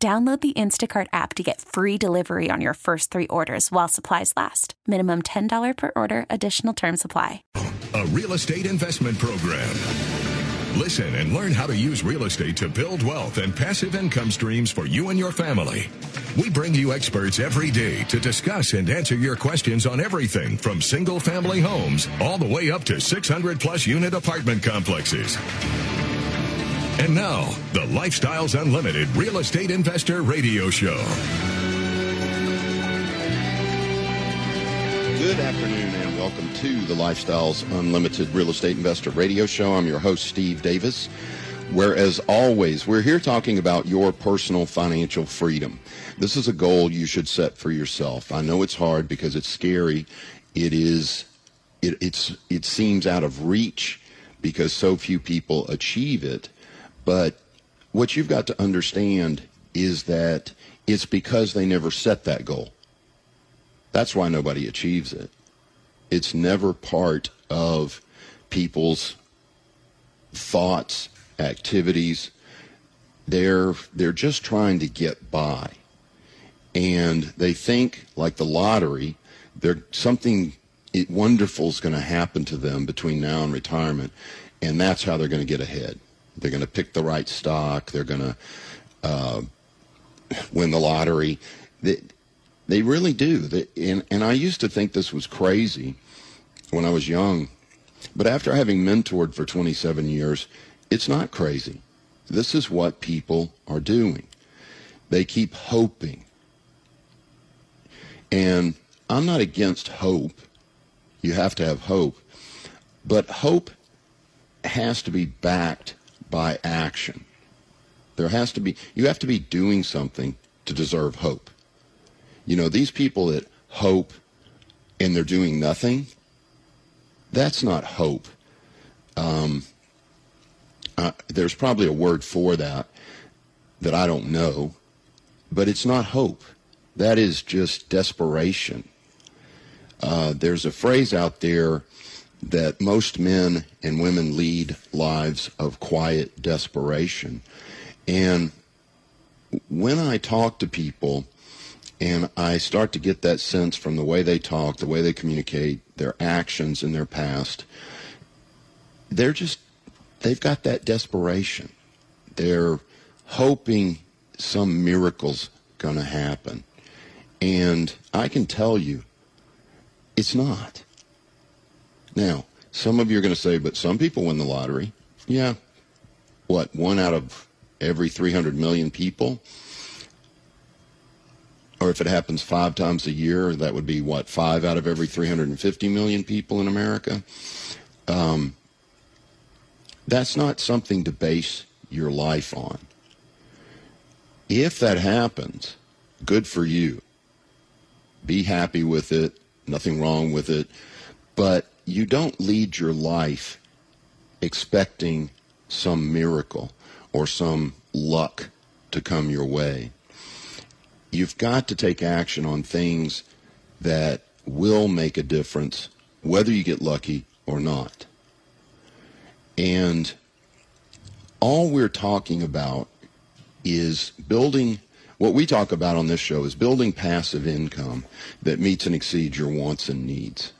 Download the Instacart app to get free delivery on your first three orders while supplies last. Minimum $10 per order, additional term supply. A real estate investment program. Listen and learn how to use real estate to build wealth and passive income streams for you and your family. We bring you experts every day to discuss and answer your questions on everything from single family homes all the way up to 600 plus unit apartment complexes. And now, the Lifestyles Unlimited Real Estate Investor Radio Show. Good afternoon and welcome to the Lifestyles Unlimited Real Estate Investor Radio Show. I'm your host, Steve Davis. Where, as always, we're here talking about your personal financial freedom. This is a goal you should set for yourself. I know it's hard because it's scary. It is, it, it's, it seems out of reach because so few people achieve it. But what you've got to understand is that it's because they never set that goal. That's why nobody achieves it. It's never part of people's thoughts, activities. They're they're just trying to get by. And they think like the lottery, there something wonderful is going to happen to them between now and retirement, and that's how they're going to get ahead. They're going to pick the right stock. They're going to uh, win the lottery. They, they really do. They, and, and I used to think this was crazy when I was young. But after having mentored for 27 years, it's not crazy. This is what people are doing. They keep hoping. And I'm not against hope. You have to have hope. But hope has to be backed by action. There has to be, you have to be doing something to deserve hope. You know, these people that hope and they're doing nothing, that's not hope. Um, uh, there's probably a word for that that I don't know, but it's not hope. That is just desperation. Uh, there's a phrase out there that most men and women lead lives of quiet desperation. And when I talk to people and I start to get that sense from the way they talk, the way they communicate, their actions in their past, they're just, they've got that desperation. They're hoping some miracle's going to happen. And I can tell you, it's not. Now, some of you are going to say, but some people win the lottery. Yeah. What, one out of every 300 million people? Or if it happens five times a year, that would be what, five out of every 350 million people in America? Um, that's not something to base your life on. If that happens, good for you. Be happy with it. Nothing wrong with it. But you don't lead your life expecting some miracle or some luck to come your way. You've got to take action on things that will make a difference, whether you get lucky or not. And all we're talking about is building what we talk about on this show is building passive income that meets and exceeds your wants and needs.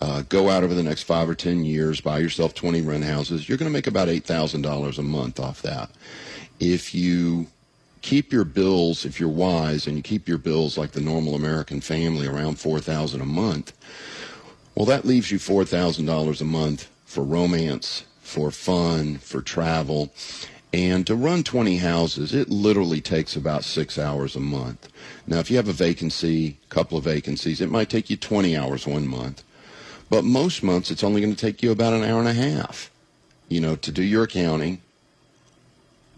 Uh, go out over the next five or ten years, buy yourself 20 rent houses. You're going to make about $8,000 a month off that. If you keep your bills, if you're wise, and you keep your bills like the normal American family around 4000 a month, well, that leaves you $4,000 a month for romance, for fun, for travel. And to run 20 houses, it literally takes about six hours a month. Now, if you have a vacancy, a couple of vacancies, it might take you 20 hours one month. But most months, it's only going to take you about an hour and a half, you know, to do your accounting.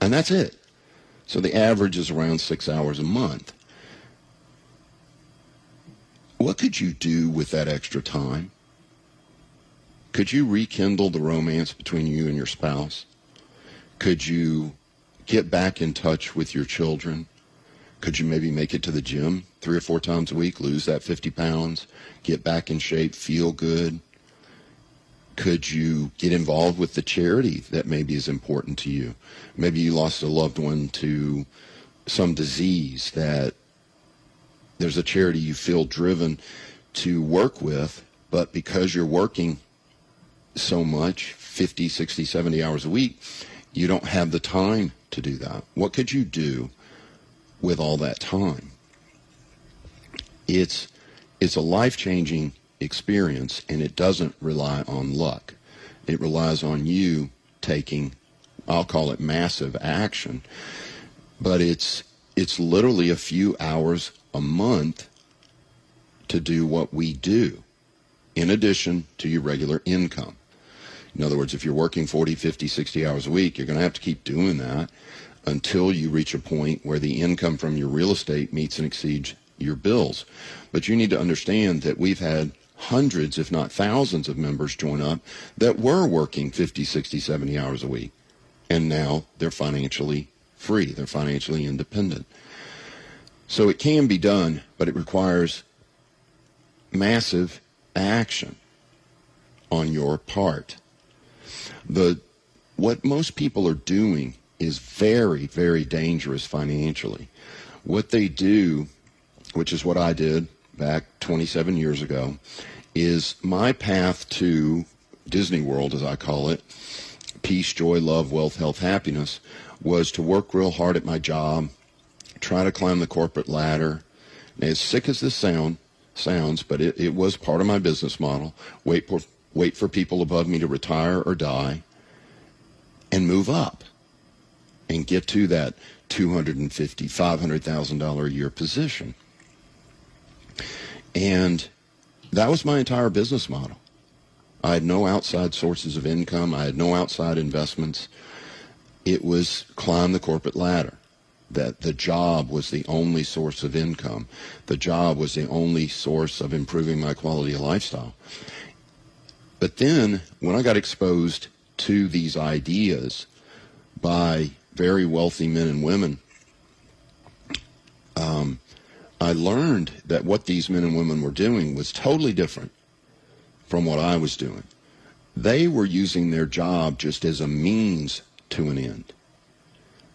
And that's it. So the average is around six hours a month. What could you do with that extra time? Could you rekindle the romance between you and your spouse? Could you get back in touch with your children? Could you maybe make it to the gym three or four times a week, lose that 50 pounds, get back in shape, feel good? Could you get involved with the charity that maybe is important to you? Maybe you lost a loved one to some disease that there's a charity you feel driven to work with, but because you're working so much 50, 60, 70 hours a week you don't have the time to do that. What could you do with all that time? It's it's a life-changing experience and it doesn't rely on luck. It relies on you taking I'll call it massive action. But it's it's literally a few hours a month to do what we do in addition to your regular income. In other words, if you're working 40, 50, 60 hours a week, you're going to have to keep doing that until you reach a point where the income from your real estate meets and exceeds your bills. But you need to understand that we've had hundreds, if not thousands, of members join up that were working 50, 60, 70 hours a week. And now they're financially free. They're financially independent. So it can be done, but it requires massive action on your part the what most people are doing is very, very dangerous financially. What they do, which is what I did back 27 years ago, is my path to Disney World, as I call it, peace, joy, love, wealth, health, happiness, was to work real hard at my job, try to climb the corporate ladder. Now, as sick as this sound sounds, but it, it was part of my business model. Wait for wait for people above me to retire or die, and move up and get to that $250,000, $500,000 a year position. And that was my entire business model. I had no outside sources of income. I had no outside investments. It was climb the corporate ladder. That the job was the only source of income. The job was the only source of improving my quality of lifestyle. But then when I got exposed to these ideas by very wealthy men and women, um, I learned that what these men and women were doing was totally different from what I was doing. They were using their job just as a means to an end.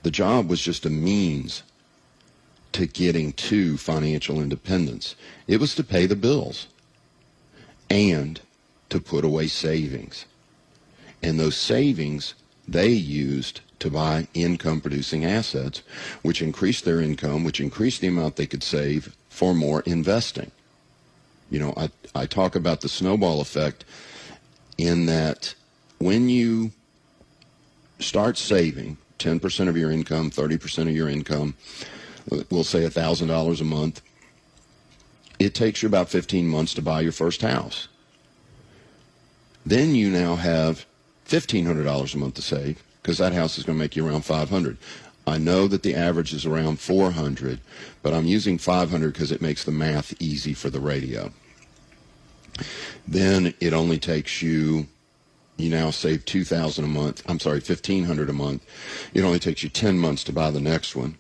The job was just a means to getting to financial independence. It was to pay the bills and to put away savings. And those savings they used to buy income producing assets, which increased their income, which increased the amount they could save for more investing. You know, I, I talk about the snowball effect in that when you start saving 10% of your income, 30% of your income, we'll say $1,000 a month, it takes you about 15 months to buy your first house. Then you now have $1,500 a month to save because that house is going to make you around 500 I know that the average is around 400 but I'm using 500 because it makes the math easy for the radio. Then it only takes you you now save 2000 a month. I'm sorry, 1500 a month. It only takes you 10 months to buy the next one.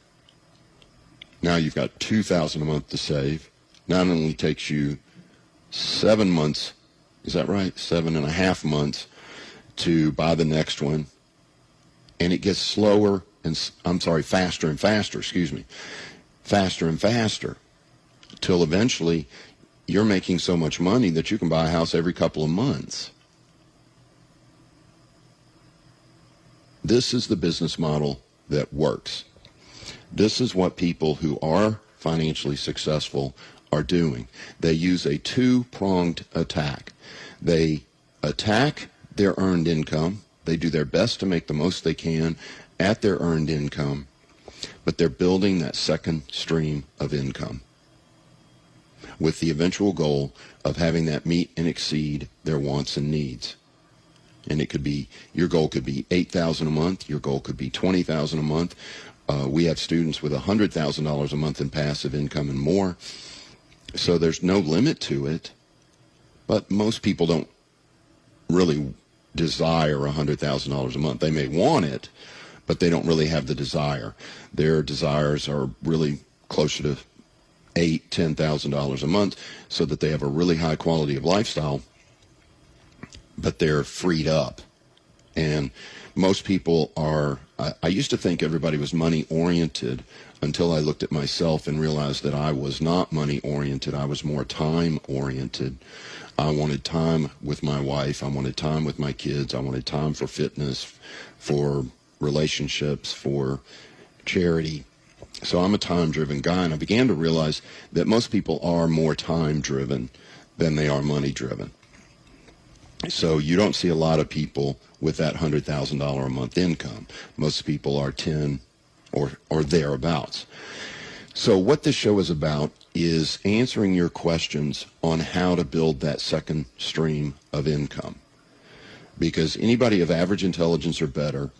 Now you've got 2000 a month to save. Not only takes you 7 months is that right? Seven and a half months to buy the next one. And it gets slower and, I'm sorry, faster and faster, excuse me, faster and faster till eventually you're making so much money that you can buy a house every couple of months. This is the business model that works. This is what people who are financially successful are doing. They use a two-pronged attack. They attack their earned income. They do their best to make the most they can at their earned income, but they're building that second stream of income with the eventual goal of having that meet and exceed their wants and needs. And it could be your goal could be 8,000 a month, your goal could be 20,000 a month, Uh, we have students with $100,000 a month in passive income and more. So there's no limit to it. But most people don't really desire $100,000 a month. They may want it, but they don't really have the desire. Their desires are really closer to eight, ten thousand dollars a month, so that they have a really high quality of lifestyle, but they're freed up. And most people are. I, I used to think everybody was money oriented until I looked at myself and realized that I was not money oriented. I was more time oriented. I wanted time with my wife. I wanted time with my kids. I wanted time for fitness, for relationships, for charity. So I'm a time driven guy, and I began to realize that most people are more time driven than they are money driven. So you don't see a lot of people with that $100,000 a month income. Most people are 10 or, or thereabouts. So what this show is about is answering your questions on how to build that second stream of income. Because anybody of average intelligence or better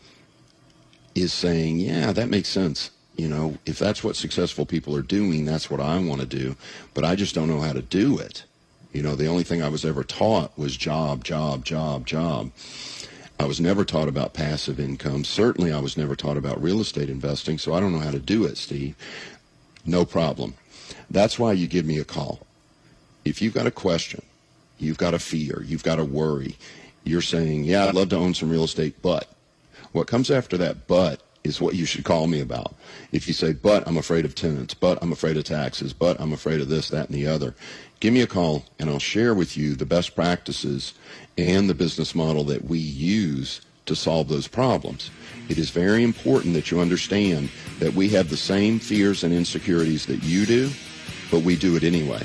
is saying, yeah, that makes sense. You know, if that's what successful people are doing, that's what I want to do, but I just don't know how to do it. You know, the only thing I was ever taught was job, job, job, job. I was never taught about passive income. Certainly, I was never taught about real estate investing, so I don't know how to do it, Steve. No problem. That's why you give me a call. If you've got a question, you've got a fear, you've got a worry, you're saying, yeah, I'd love to own some real estate, but what comes after that but is what you should call me about. If you say, but I'm afraid of tenants, but I'm afraid of taxes, but I'm afraid of this, that, and the other, give me a call and I'll share with you the best practices and the business model that we use to solve those problems. It is very important that you understand that we have the same fears and insecurities that you do, but we do it anyway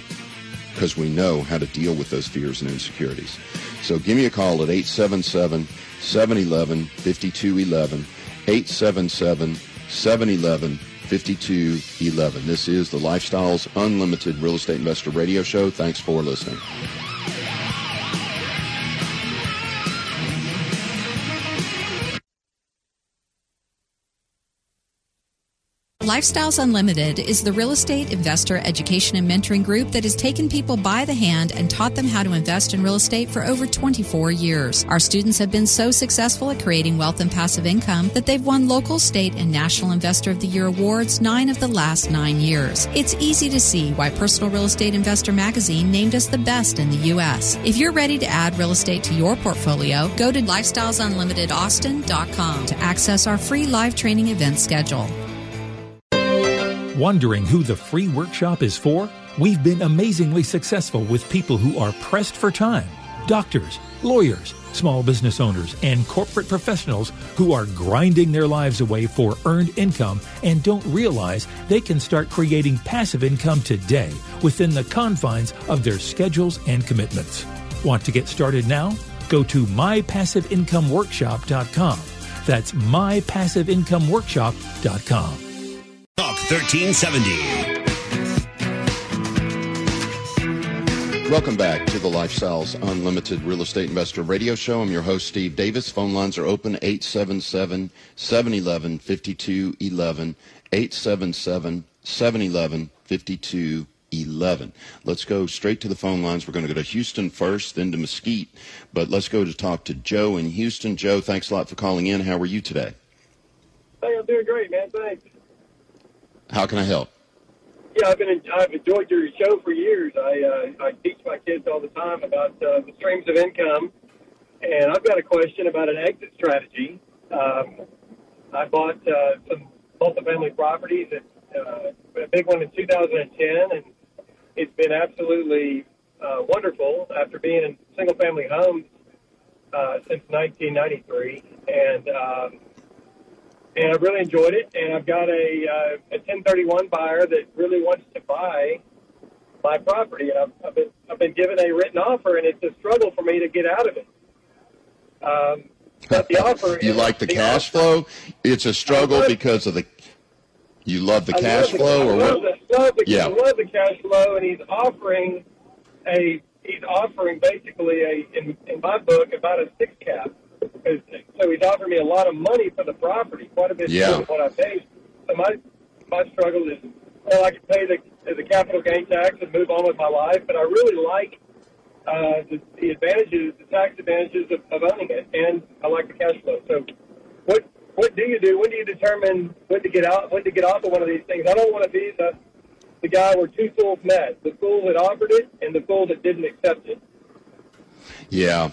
because we know how to deal with those fears and insecurities. So give me a call at 877 711 5211. 877 711 5211. This is the Lifestyles Unlimited Real Estate Investor Radio Show. Thanks for listening. Lifestyles Unlimited is the real estate investor education and mentoring group that has taken people by the hand and taught them how to invest in real estate for over 24 years. Our students have been so successful at creating wealth and passive income that they've won local, state, and national investor of the year awards nine of the last nine years. It's easy to see why Personal Real Estate Investor magazine named us the best in the U.S. If you're ready to add real estate to your portfolio, go to lifestylesunlimitedaustin.com to access our free live training event schedule. Wondering who the free workshop is for? We've been amazingly successful with people who are pressed for time doctors, lawyers, small business owners, and corporate professionals who are grinding their lives away for earned income and don't realize they can start creating passive income today within the confines of their schedules and commitments. Want to get started now? Go to mypassiveincomeworkshop.com. That's mypassiveincomeworkshop.com. Talk 1370. Welcome back to the Lifestyles Unlimited Real Estate Investor Radio Show. I'm your host, Steve Davis. Phone lines are open 877 711 5211. 877 711 5211. Let's go straight to the phone lines. We're going to go to Houston first, then to Mesquite. But let's go to talk to Joe in Houston. Joe, thanks a lot for calling in. How are you today? Hey, I'm doing great, man. Thanks. How can I help? Yeah, I've been I've enjoyed your show for years. I uh, I teach my kids all the time about uh, the streams of income, and I've got a question about an exit strategy. Um, I bought uh, some multifamily properties, at, uh, a big one in 2010, and it's been absolutely uh, wonderful after being in single family homes uh, since 1993, and um, and I've really enjoyed it. And I've got a, uh, a 1031 buyer that really wants to buy my property, and I've, I've been I've been given a written offer, and it's a struggle for me to get out of it. Um, but the offer you like the, the cash offer, flow? It's a struggle love, because of the. You love the I cash love flow, the, or love what? The, love the, yeah, I love the cash flow, and he's offering a he's offering basically a in, in my book about a six cap so he's offered me a lot of money for the property, quite a bit yeah. more than what I paid. So my my struggle is well, I can pay the the capital gain tax and move on with my life, but I really like uh, the, the advantages, the tax advantages of, of owning it, and I like the cash flow. So, what what do you do? When do you determine when to get out, when to get off of one of these things? I don't want to be the the guy where two fools met: the fool that offered it and the fool that didn't accept it. Yeah.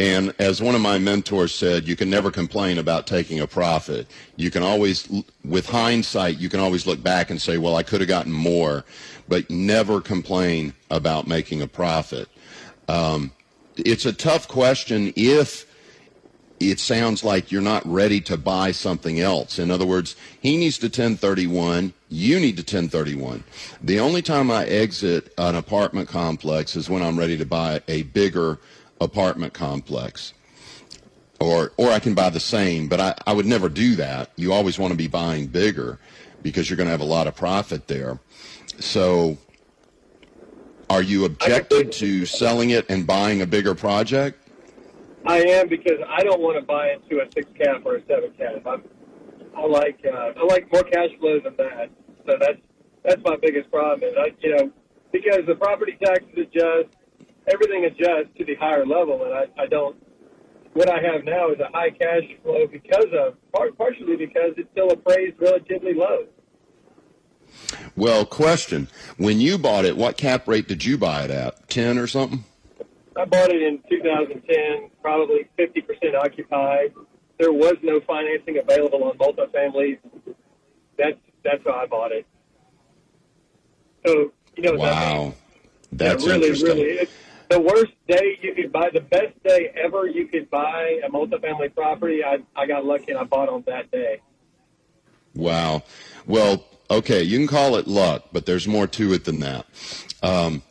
And as one of my mentors said, you can never complain about taking a profit. You can always, with hindsight, you can always look back and say, well, I could have gotten more, but never complain about making a profit. Um, it's a tough question if it sounds like you're not ready to buy something else. In other words, he needs to 1031, you need to 1031. The only time I exit an apartment complex is when I'm ready to buy a bigger apartment complex. Or, or I can buy the same, but I, I would never do that. You always want to be buying bigger because you're going to have a lot of profit there. So are you objected to selling it and buying a bigger project? I am because I don't want to buy into a six cap or a seven cap. I'm, I like uh, I like more cash flow than that. So that's that's my biggest problem. I you know because the property taxes adjust, everything adjusts to the higher level, and I, I don't. What I have now is a high cash flow because of partially because it's still appraised relatively low. Well, question: When you bought it, what cap rate did you buy it at? Ten or something? I bought it in 2010, probably 50% occupied. There was no financing available on multifamilies. That's that's how I bought it. So you know, wow, that that's really, interesting. really. It's the worst day you could buy, the best day ever you could buy a multifamily property. I I got lucky and I bought on that day. Wow. Well, okay, you can call it luck, but there's more to it than that. Um,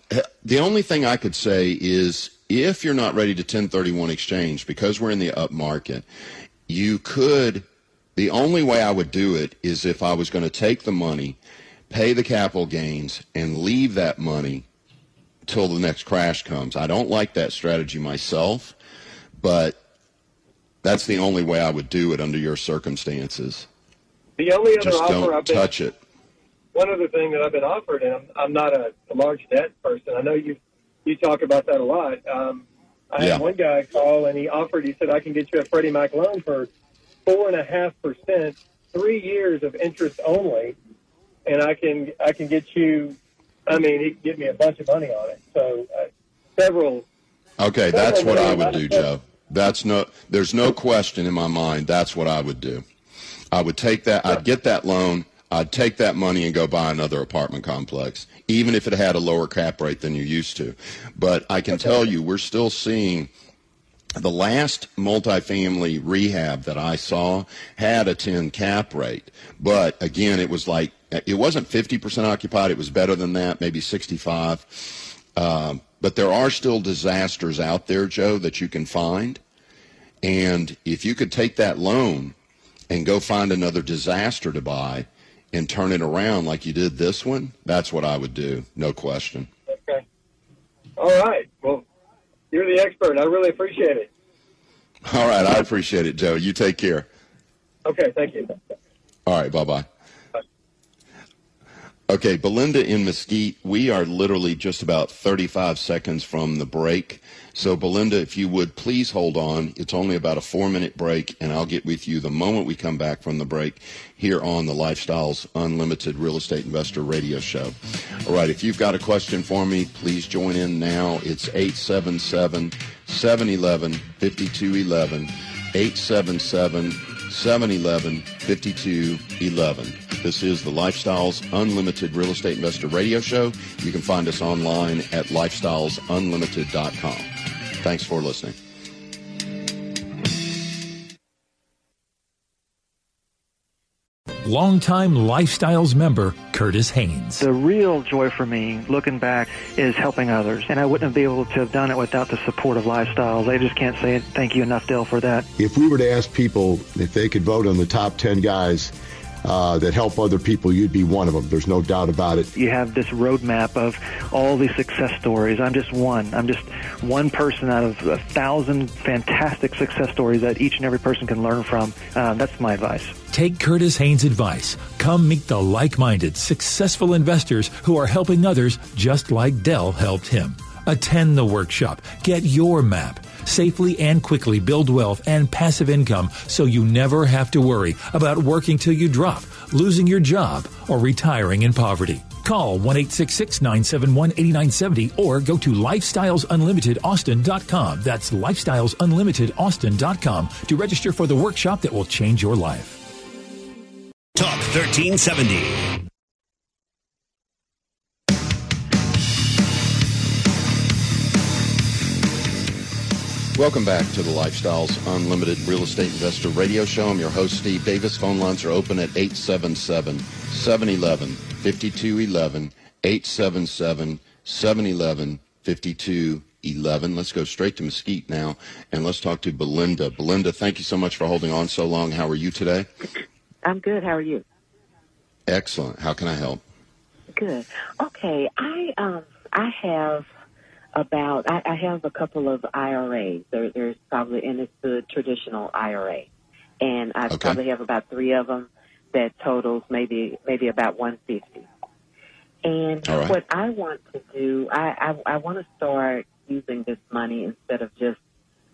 the only thing I could say is if you're not ready to 1031 exchange, because we're in the up market, you could. The only way I would do it is if I was going to take the money, pay the capital gains, and leave that money till the next crash comes. I don't like that strategy myself, but that's the only way I would do it under your circumstances. The only other Just offer don't I've been, touch it one other thing that I've been offered, and I'm, I'm not a, a large debt person. I know you you talk about that a lot. Um, I Yeah. had one guy call and he offered. He said I can get you a Freddie Mac loan for four and a half percent, three years of interest only, and I can I can get you. I mean, he can get me a bunch of money on it. So uh, several. Okay, that's what I would do, Joe. That's no, there's no question in my mind. That's what I would do. I would take that, I'd get that loan, I'd take that money and go buy another apartment complex, even if it had a lower cap rate than you used to. But I can tell you, we're still seeing the last multifamily rehab that I saw had a 10 cap rate. But again, it was like, it wasn't 50% occupied. It was better than that, maybe 65. Um, but there are still disasters out there, Joe, that you can find. And if you could take that loan and go find another disaster to buy and turn it around like you did this one, that's what I would do, no question. Okay. All right. Well, you're the expert. I really appreciate it. All right, I appreciate it, Joe. You take care. Okay. Thank you. All right, bye bye. Okay, Belinda in Mesquite, we are literally just about 35 seconds from the break. So, Belinda, if you would please hold on. It's only about a four minute break, and I'll get with you the moment we come back from the break here on the Lifestyles Unlimited Real Estate Investor Radio Show. All right, if you've got a question for me, please join in now. It's 877 711 5211. 877 711 5211. This is the Lifestyles Unlimited Real Estate Investor Radio Show. You can find us online at lifestylesunlimited.com. Thanks for listening. Longtime Lifestyles member Curtis Haynes. The real joy for me, looking back, is helping others. And I wouldn't be able to have done it without the support of Lifestyles. I just can't say thank you enough, Del, for that. If we were to ask people if they could vote on the top 10 guys uh, that help other people, you'd be one of them. There's no doubt about it. You have this roadmap of all these success stories. I'm just one. I'm just one person out of a thousand fantastic success stories that each and every person can learn from. Uh, that's my advice. Take Curtis Haynes' advice. Come meet the like minded, successful investors who are helping others just like Del helped him. Attend the workshop. Get your map. Safely and quickly build wealth and passive income so you never have to worry about working till you drop, losing your job, or retiring in poverty. Call 1 971 8970 or go to lifestylesunlimitedaustin.com. That's lifestylesunlimitedaustin.com to register for the workshop that will change your life. Talk 1370. Welcome back to the Lifestyles Unlimited Real Estate Investor Radio Show. I'm your host, Steve Davis. Phone lines are open at 877 711 5211. 877 711 5211. Let's go straight to Mesquite now and let's talk to Belinda. Belinda, thank you so much for holding on so long. How are you today? I'm good. How are you? Excellent. How can I help? Good. Okay. I um I have about I, I have a couple of IRAs. There, there's probably and it's the traditional IRA, and I Okay. probably have about three of them that totals maybe maybe about 150. And right. what I want to do, I, I I want to start using this money instead of just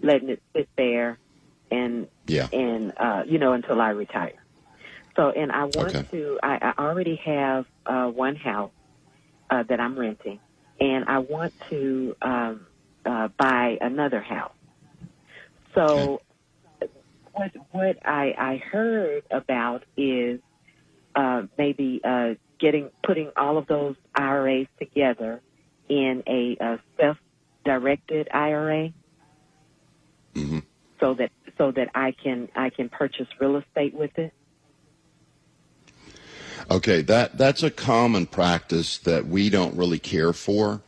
letting it sit there and Yeah. and uh, you know until I retire. So, and I want Okay. to. I, I already have uh, one house uh, that I'm renting, and I want to um, uh, buy another house. So, what what I, I heard about is uh, maybe uh, getting putting all of those IRAs together in a, uh self-directed IRA, hmm so that so that I can I can purchase real estate with it. Okay, that that's a common practice that we don't really care for.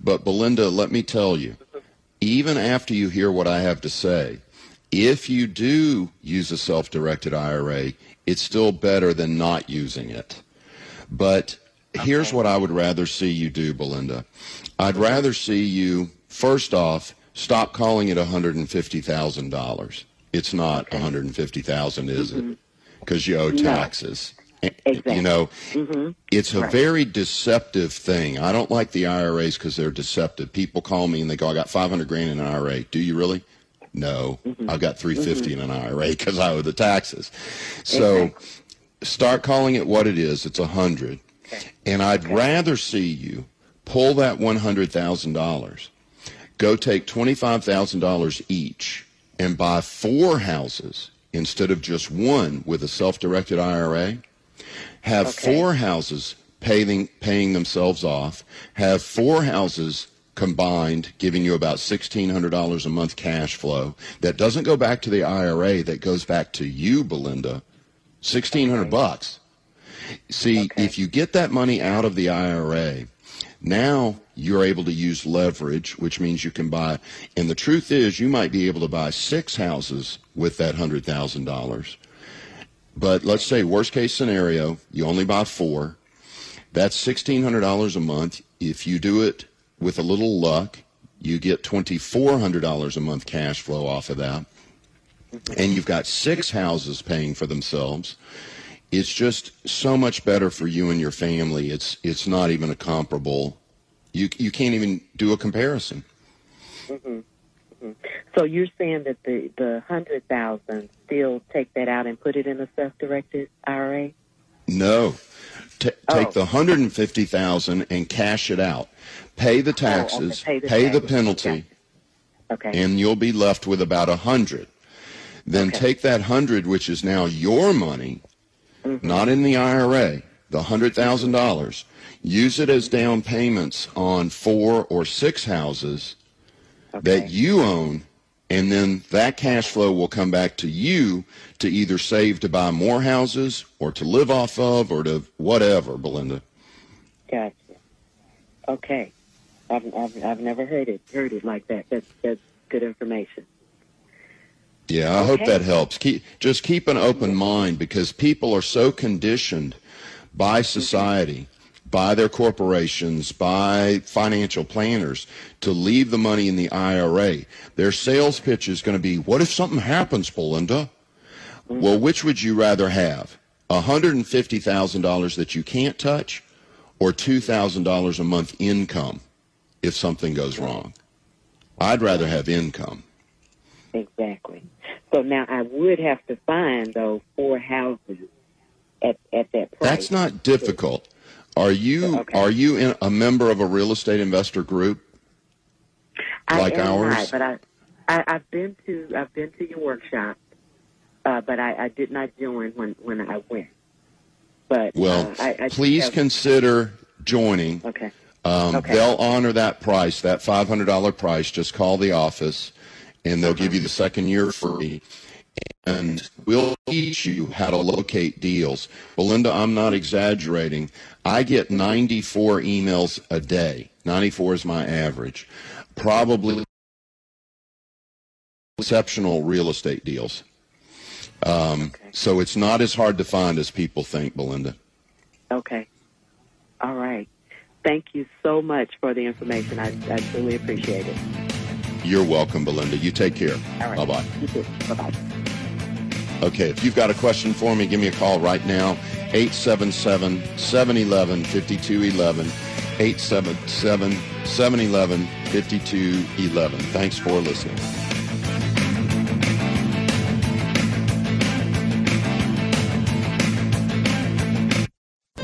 But Belinda, let me tell you, even after you hear what I have to say, if you do use a self-directed IRA, it's still better than not using it. But here's what I would rather see you do, Belinda. I'd rather see you first off stop calling it $150,000. It's not 150,000, is it? Because you owe No. Exactly. You know, hmm it's a Right. very deceptive thing. I don't like the IRAs because they're deceptive. People call me and they go, "I got 500 grand in an IRA." Do you really? No, Mm-hmm. I've got 350 in an IRA because I owe the taxes. So start calling it what it is. It's a hundred, and I'd rather see you pull that one hundred thousand dollars, go take twenty five thousand dollars each, and buy four houses instead of just one with a self directed IRA have Okay. four houses paying paying themselves off, have four houses combined giving you about $1600 a month cash flow. That doesn't go back to the IRA that goes back to you Belinda. 1600 bucks. See Okay. if you get that money out of the IRA now you're able to use leverage which means you can buy and the truth is you might be able to buy six houses with that $100,000 but let's say worst case scenario, you only buy four. That's sixteen hundred dollars a month. If you do it with a little luck, you get twenty four hundred dollars a month cash flow off of that. And you've got six houses paying for themselves. It's just so much better for you and your family. It's it's not even a comparable. You you can't even do a comparison. Mm-hmm. So you're saying that the the hundred thousand still take that out and put it in a self-directed IRA? No. T- Oh. Take the hundred and fifty thousand and cash it out. Pay the taxes. pay the pay the penalty. Okay. and you'll be left with about a hundred. Then Okay. take that hundred, which is now your money, Mm-hmm. not in the IRA, the hundred thousand dollars. Use it as down payments on four or six houses that you own, and then that cash flow will come back to you to either save to buy more houses or to live off of or to whatever, Belinda. Gotcha. Okay. I've, I've I've never heard it heard it like that. That's that's good information. Yeah, I hope that helps. Keep just keep an open mind because people are so conditioned by mm-hmm. society, by their corporations, by financial planners to leave the money in the IRA. Their sales pitch is going to be, "What if something happens, Belinda?" Well, which would you rather have? $150,000 that you can't touch or $2,000 a month income if something goes wrong? I'd rather have income. Exactly. So now I would have to find those four houses at, at that price. That's not difficult. Are you Okay. are you in, a member of a real estate investor group like I am ours? Not, but I, I, I've been to I've been to your workshop, uh, but I, I did not join when when I went. But Well, uh, I, please have- consider joining. Okay. Um, Okay. They'll honor that price, that five hundred dollar price. Just call the office, and they'll give you the second year free. And we'll teach you how to locate deals. Belinda, I'm not exaggerating. I get 94 emails a day. 94 is my average. Probably exceptional real estate deals. Um, So it's not as hard to find as people think, Belinda. Okay. All right. Thank you so much for the information. I, I truly appreciate it. You're welcome, Belinda. You take care. All right. Bye bye. You too. Bye bye. Okay, if you've got a question for me, give me a call right now. 877 711 5211. 877 711 5211. Thanks for listening.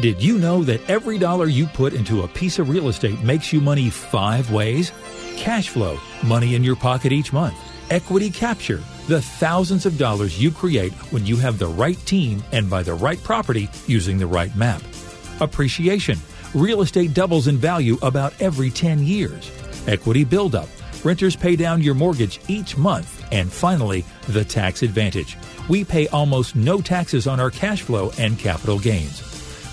Did you know that every dollar you put into a piece of real estate makes you money five ways? Cash flow, money in your pocket each month. Equity capture, the thousands of dollars you create when you have the right team and buy the right property using the right map. Appreciation, real estate doubles in value about every 10 years. Equity buildup, renters pay down your mortgage each month. And finally, the tax advantage. We pay almost no taxes on our cash flow and capital gains.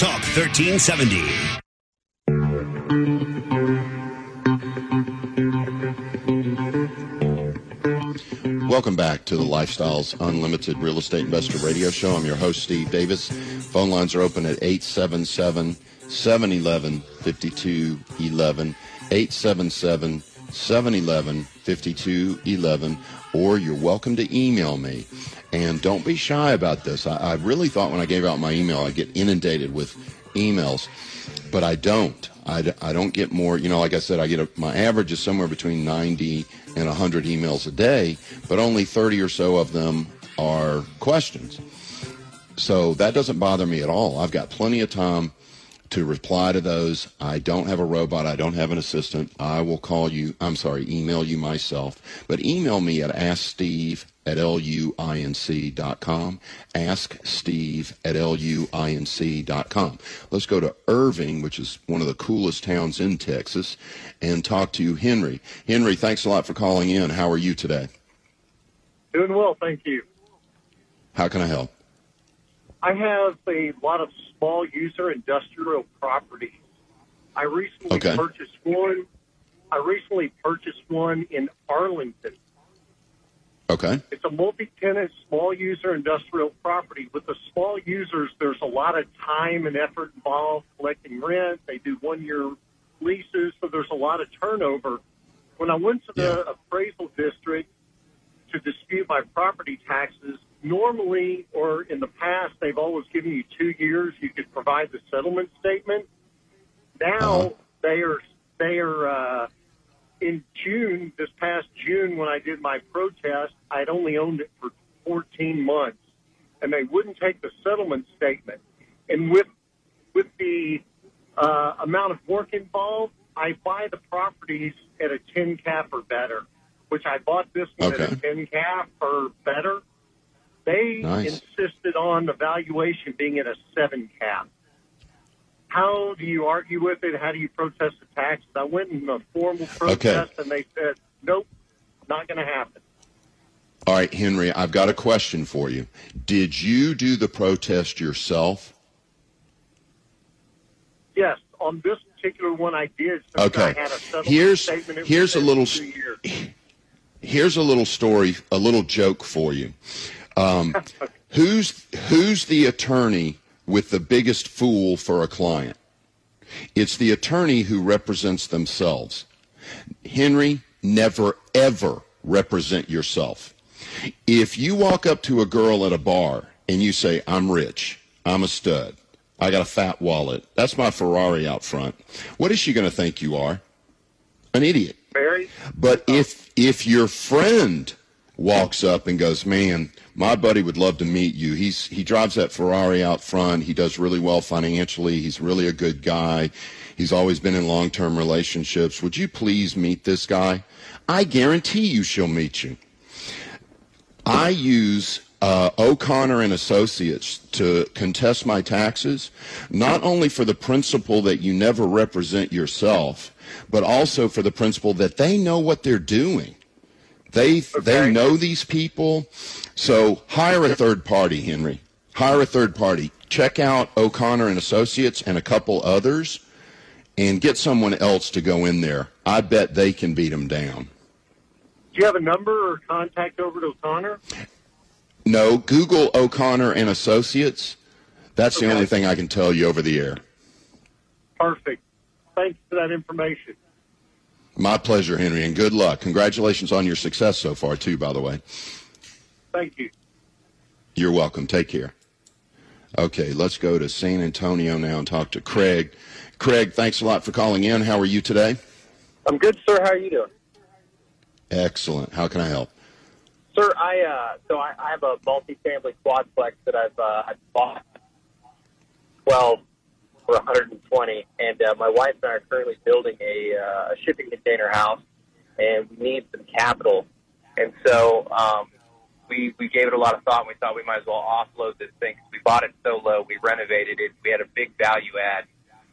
Talk 1370. Welcome back to the Lifestyles Unlimited Real Estate Investor Radio Show. I'm your host, Steve Davis. Phone lines are open at 877 711 5211. 877 711 5211. Or you're welcome to email me. And don't be shy about this. I, I really thought when I gave out my email, I'd get inundated with emails, but I don't. I, I don't get more, you know, like I said, I get a, my average is somewhere between 90 and 100 emails a day, but only 30 or so of them are questions. So that doesn't bother me at all. I've got plenty of time to reply to those. I don't have a robot. I don't have an assistant. I will call you, I'm sorry, email you myself. But email me at asksteve at luinc.com. Ask Steve at luinc.com. Let's go to Irving, which is one of the coolest towns in Texas, and talk to Henry. Henry, thanks a lot for calling in. How are you today? Doing well, thank you. How can I help? I have a lot of small user industrial properties. I recently Okay. purchased one. I recently purchased one in Arlington. Okay. It's a multi-tenant small user industrial property. With the small users, there's a lot of time and effort involved collecting rent. They do one-year leases, so there's a lot of turnover. When I went to the appraisal district to dispute my property taxes, normally or in the past, they've always given you two years. You could provide the settlement statement. Now they are they are uh, in June, this past June, when I did my protest, I'd only owned it for 14 months, and they wouldn't take the settlement statement. And with with the uh, amount of work involved, I buy the properties at a 10 cap or better. which I bought this one Okay. at a 10 cap or better. They Nice. insisted on the valuation being at a 7 cap. How do you argue with it? How do you protest the taxes? I went in a formal protest and they said, nope, not going to happen. All right, Henry, I've got a question for you. Did you do the protest yourself? Yes, on this particular one I did. Okay. I had a Here's statement, here's a little for two years. here's a little story, a little joke for you. Um, who's who's the attorney with the biggest fool for a client? It's the attorney who represents themselves. Henry, never ever represent yourself. If you walk up to a girl at a bar and you say, "I'm rich, I'm a stud, I got a fat wallet, that's my Ferrari out front," what is she going to think you are? An idiot. Very. But if if your friend walks up and goes, "Man, my buddy would love to meet you. He's he drives that Ferrari out front. He does really well financially. He's really a good guy. He's always been in long-term relationships. Would you please meet this guy?" I guarantee you she'll meet you. I use uh, O'Connor and Associates to contest my taxes, not only for the principle that you never represent yourself, but also for the principle that they know what they're doing. They they know these people, so hire a third party, Henry. Hire a third party. Check out O'Connor and Associates and a couple others, and get someone else to go in there. I bet they can beat them down. Do you have a number or contact over to O'Connor? No, Google O'Connor and Associates. That's the only thing I can tell you over the air. Perfect. Thanks for that information. My pleasure, Henry, and good luck. Congratulations on your success so far, too, by the way. Thank you. You're welcome. Take care. Okay, let's go to San Antonio now and talk to Craig. Craig, thanks a lot for calling in. How are you today? I'm good, sir. How are you doing? Excellent. How can I help? Sir, I uh, so I, I have a multi-family quadplex that I've uh, I bought twelve for 120, and uh, my wife and I are currently building a, uh, shipping container house, and we need some capital, and so um, we we gave it a lot of thought. and We thought we might as well offload this thing 'cause we bought it so low, we renovated it, we had a big value add,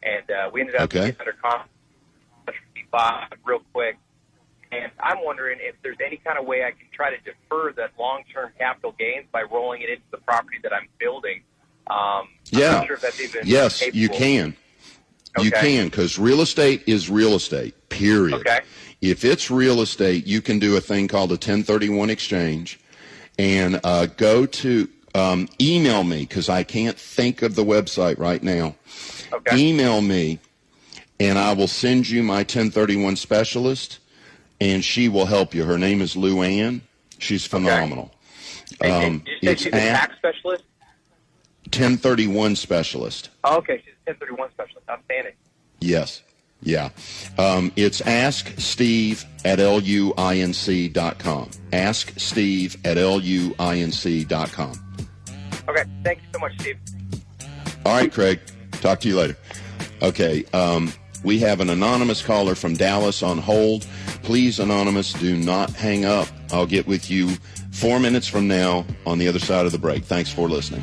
and uh, we ended up Okay. getting under contract real quick. And I'm wondering if there's any kind of way I can try to defer that long-term capital gains by rolling it into the property that I'm building. Um, I'm Yeah. not sure if that's even Yes, capable. you can. You can because real estate is real estate, period. Okay. If it's real estate, you can do a thing called a 1031 exchange and uh, go to um, email me because I can't think of the website right now. Okay. Email me and I will send you my 1031 specialist and she will help you. Her name is Lou Ann. She's phenomenal. And, and Um, did you say it's she's a tax specialist? 1031 specialist. Oh, okay, she's a 1031 specialist. I'm Outstanding. Yes. Yeah. Um, it's ask Steve at L-U-I-N-C dot com. Ask Steve at L-U-I-N-C dot com. Okay, thank you so much, Steve. All right, Craig. Talk to you later. Okay. Um, we have an anonymous caller from Dallas on hold. Please, anonymous, do not hang up. I'll get with you four minutes from now on the other side of the break. Thanks for listening.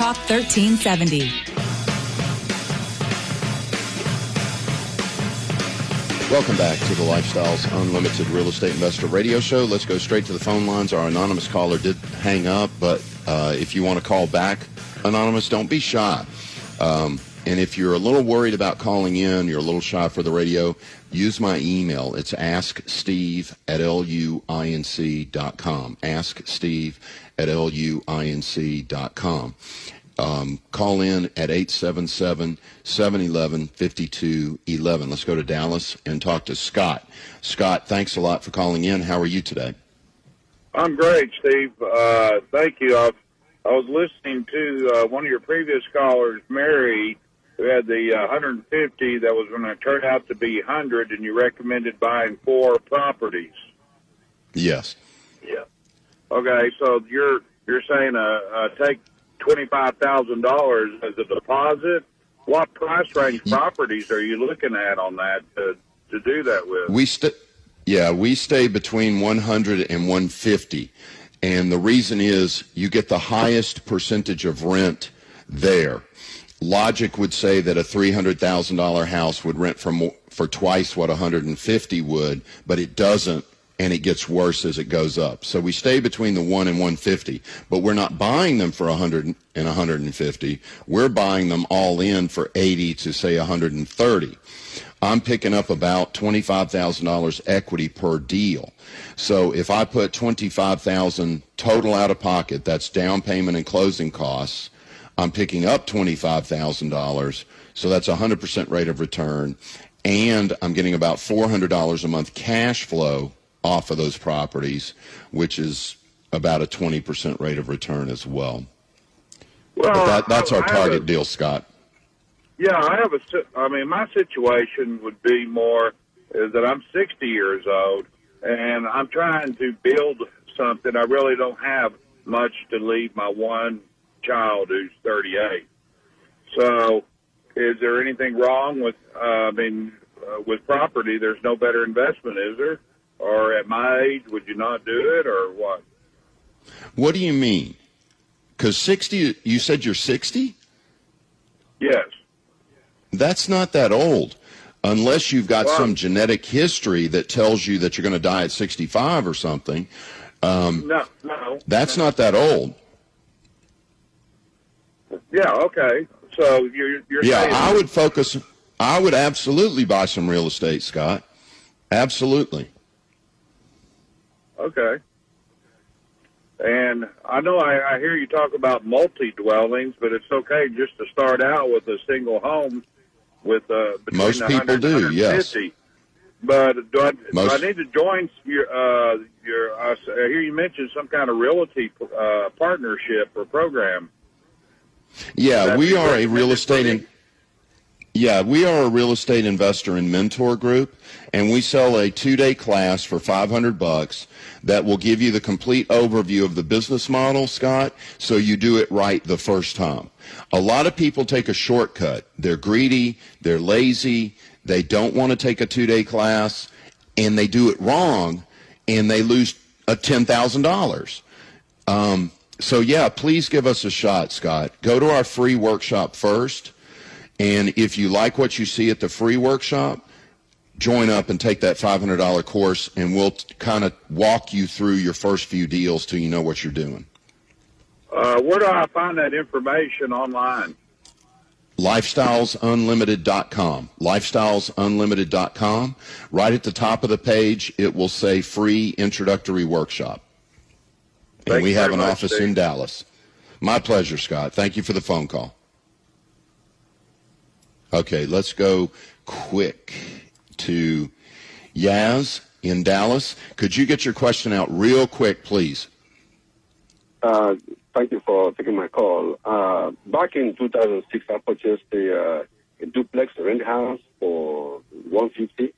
Talk 1370. Welcome back to the Lifestyles Unlimited Real Estate Investor Radio Show. Let's go straight to the phone lines. Our anonymous caller did hang up, but uh, if you want to call back, anonymous, don't be shy. Um, and if you're a little worried about calling in, you're a little shy for the radio, use my email. It's asksteve at luinc.com. Asksteve at luinc.com. Um, call in at 877 711 5211. Let's go to Dallas and talk to Scott. Scott, thanks a lot for calling in. How are you today? I'm great, Steve. Uh, thank you. I've, I was listening to uh, one of your previous callers, Mary, who had the uh, 150 that was going to turn out to be 100, and you recommended buying four properties. Yes. Yeah. Okay, so you're you're saying uh, uh take twenty five thousand dollars as a deposit. What price range properties are you looking at on that to to do that with? We st- yeah, we stay between 100 and 150. And the reason is you get the highest percentage of rent there. Logic would say that a $300,000 house would rent for more, for twice what 150 would, but it doesn't and it gets worse as it goes up. So we stay between the 1 and 150, but we're not buying them for 100 and 150. We're buying them all in for 80 to say 130. I'm picking up about $25,000 equity per deal. So if I put 25,000 total out of pocket, that's down payment and closing costs, I'm picking up $25,000. So that's a 100% rate of return. And I'm getting about $400 a month cash flow off of those properties, which is about a 20% rate of return as well. Well, that, that's our target a, deal, Scott. Yeah, I have a. I mean, my situation would be more is that I'm 60 years old and I'm trying to build something. I really don't have much to leave my one child who's 38. So, is there anything wrong with? Uh, I mean, uh, with property, there's no better investment, is there? Or at my age, would you not do it, or what? What do you mean? Because 60, you said you're 60? Yes. That's not that old. Unless you've got well, some genetic history that tells you that you're going to die at 65 or something. Um, no, no. That's no. not that old. Yeah, okay. So you're, you're yeah. I would focus. I would absolutely buy some real estate, Scott. Absolutely. Okay. And I know I, I hear you talk about multi dwellings, but it's okay just to start out with a single home with uh, most people do. Yes. But do I, do I need to join your uh, your? I hear you mentioned some kind of realty uh, partnership or program. Yeah, we are a real estate. In, yeah, we are a real estate investor and mentor group, and we sell a two-day class for 500 bucks that will give you the complete overview of the business model, Scott, so you do it right the first time. A lot of people take a shortcut. They're greedy, they're lazy, they don't want to take a two-day class, and they do it wrong, and they lose a $10,000. Um, so yeah, please give us a shot, Scott. Go to our free workshop first, and if you like what you see at the free workshop, join up and take that $500 course, and we'll kind of walk you through your first few deals till you know what you're doing. Uh, where do I find that information online? lifestylesunlimited.com. Lifestylesunlimited.com. Right at the top of the page, it will say free introductory workshop. And Thank we have an much, office Steve. in Dallas. My pleasure, Scott. Thank you for the phone call. Okay, let's go quick to Yaz in Dallas. Could you get your question out real quick, please? Uh, thank you for taking my call. Uh, back in 2006, I purchased a, uh, a duplex rent house for 150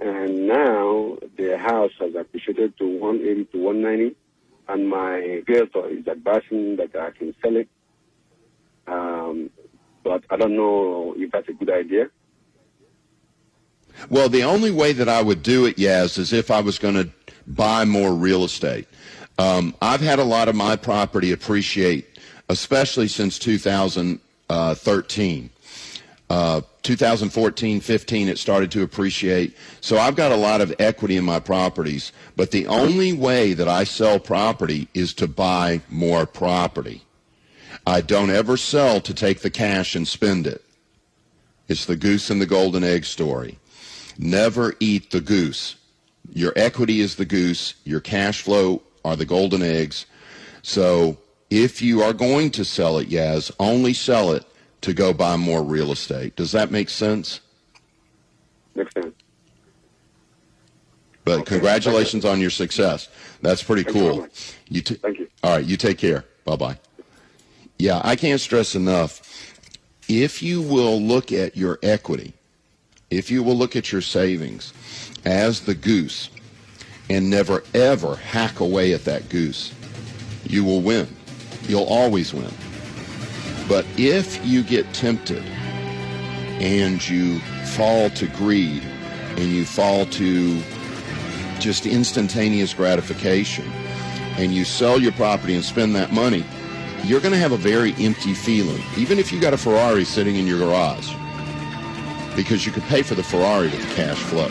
and now the house has appreciated to 180 to 190 and my realtor is advising that I can sell it. But I don't know if that's a good idea. Well, the only way that I would do it, Yaz, is if I was going to buy more real estate. Um, I've had a lot of my property appreciate, especially since 2013. Uh, 2014, 15, it started to appreciate. So I've got a lot of equity in my properties. But the only way that I sell property is to buy more property. I don't ever sell to take the cash and spend it. It's the goose and the golden egg story. Never eat the goose. Your equity is the goose. Your cash flow are the golden eggs. So if you are going to sell it, Yaz, only sell it to go buy more real estate. Does that make sense? Makes sense. But okay. congratulations on your success. That's pretty Thank cool. You, you t- Thank you. All right, you take care. Bye bye. Yeah, I can't stress enough. If you will look at your equity, if you will look at your savings as the goose and never ever hack away at that goose, you will win. You'll always win. But if you get tempted and you fall to greed and you fall to just instantaneous gratification and you sell your property and spend that money, you're going to have a very empty feeling, even if you got a Ferrari sitting in your garage, because you could pay for the Ferrari with the cash flow.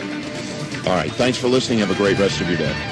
All right, thanks for listening. Have a great rest of your day.